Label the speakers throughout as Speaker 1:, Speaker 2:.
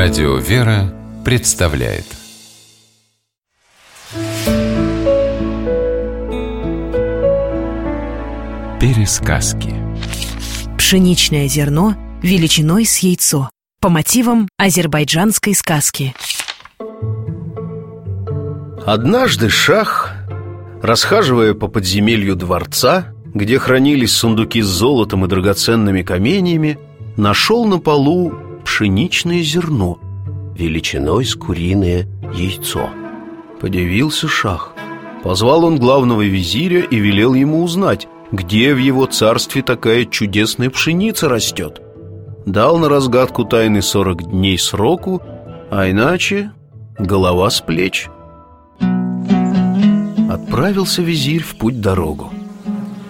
Speaker 1: Радио «Вера» представляет. Пересказки.
Speaker 2: Пшеничное зерно величиной с яйцо. По мотивам азербайджанской сказки.
Speaker 3: Однажды Шах, расхаживая по подземелью дворца, где хранились сундуки с золотом и драгоценными каменьями, нашел на полу пшеничное зерно, величиной с куриное яйцо. Подивился Шах. Позвал он главного визиря и велел ему узнать, где в его царстве такая чудесная пшеница растет. Дал на разгадку тайны сорок дней сроку, а иначе голова с плеч. Отправился визирь в путь-дорогу.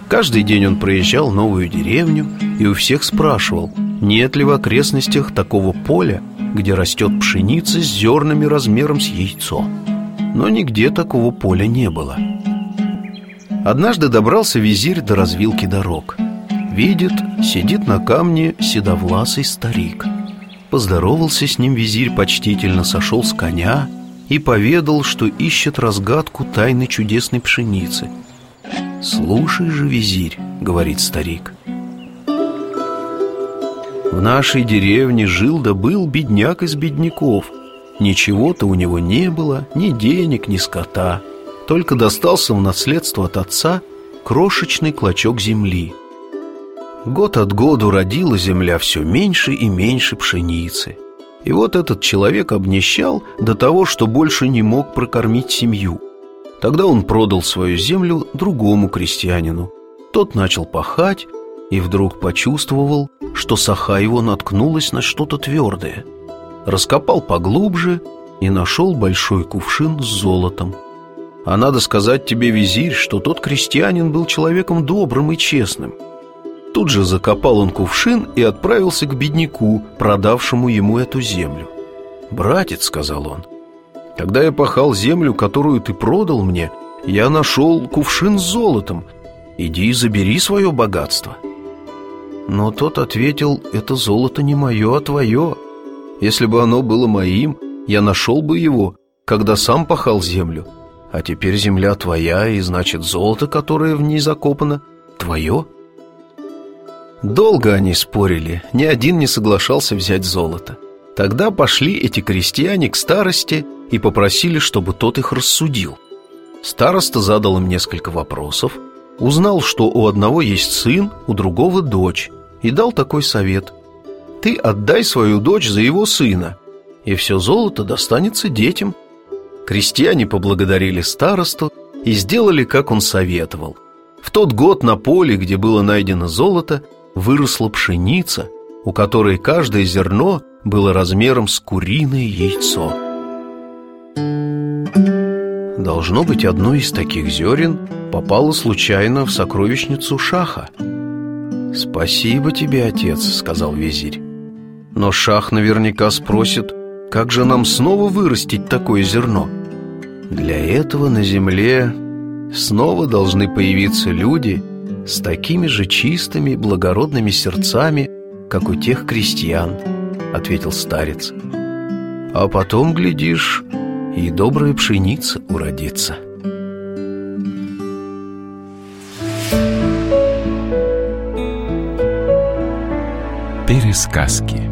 Speaker 3: Каждый день он проезжал новую деревню и у всех спрашивал, нет ли в окрестностях такого поля, где растет пшеница с зернами размером с яйцо. Но нигде такого поля не было. Однажды добрался визирь до развилки дорог. Видит, сидит на камне седовласый старик. Поздоровался с ним визирь почтительно, сошел с коня и поведал, что ищет разгадку тайны чудесной пшеницы – «Слушай же, визирь», — говорит старик В нашей деревне жил да был бедняк из бедняков. Ничего-то у него не было, ни денег, ни скота. Только достался в наследство от отца крошечный клочок земли. Год от году родила земля все меньше и меньше пшеницы. И вот этот человек обнищал до того, что больше не мог прокормить семью. Тогда он продал свою землю другому крестьянину. Тот начал пахать и вдруг почувствовал, что саха его наткнулась на что-то твердое. Раскопал поглубже и нашел большой кувшин с золотом. А надо сказать тебе, визирь, что тот крестьянин был человеком добрым и честным. Тут же закопал он кувшин и отправился к бедняку, продавшему ему эту землю. «Братец», — сказал он, — когда я пахал землю, которую ты продал мне, я нашел кувшин с золотом. Иди и забери свое богатство. Но тот ответил, это золото не мое, а твое. Если бы оно было моим, я нашел бы его, когда сам пахал землю. А теперь земля твоя, и значит золото, которое в ней закопано, твое. Долго они спорили, ни один не соглашался взять золото. Тогда пошли эти крестьяне к старости и попросили, чтобы тот их рассудил. Староста задал им несколько вопросов, узнал, что у одного есть сын, у другого дочь, и дал такой совет. «Ты отдай свою дочь за его сына, и все золото достанется детям». Крестьяне поблагодарили старосту и сделали, как он советовал. В тот год на поле, где было найдено золото, выросла пшеница, у которой каждое зерно было размером с куриное яйцо. Должно быть, одно из таких зерен попало случайно в сокровищницу Шаха. «Спасибо тебе, отец», — сказал визирь. «Но Шах наверняка спросит, как же нам снова вырастить такое зерно? Для этого на земле снова должны появиться люди с такими же чистыми, благородными сердцами, как у тех крестьян», — ответил старец. «А потом, глядишь, и добрая пшеница уродится.
Speaker 1: Пересказки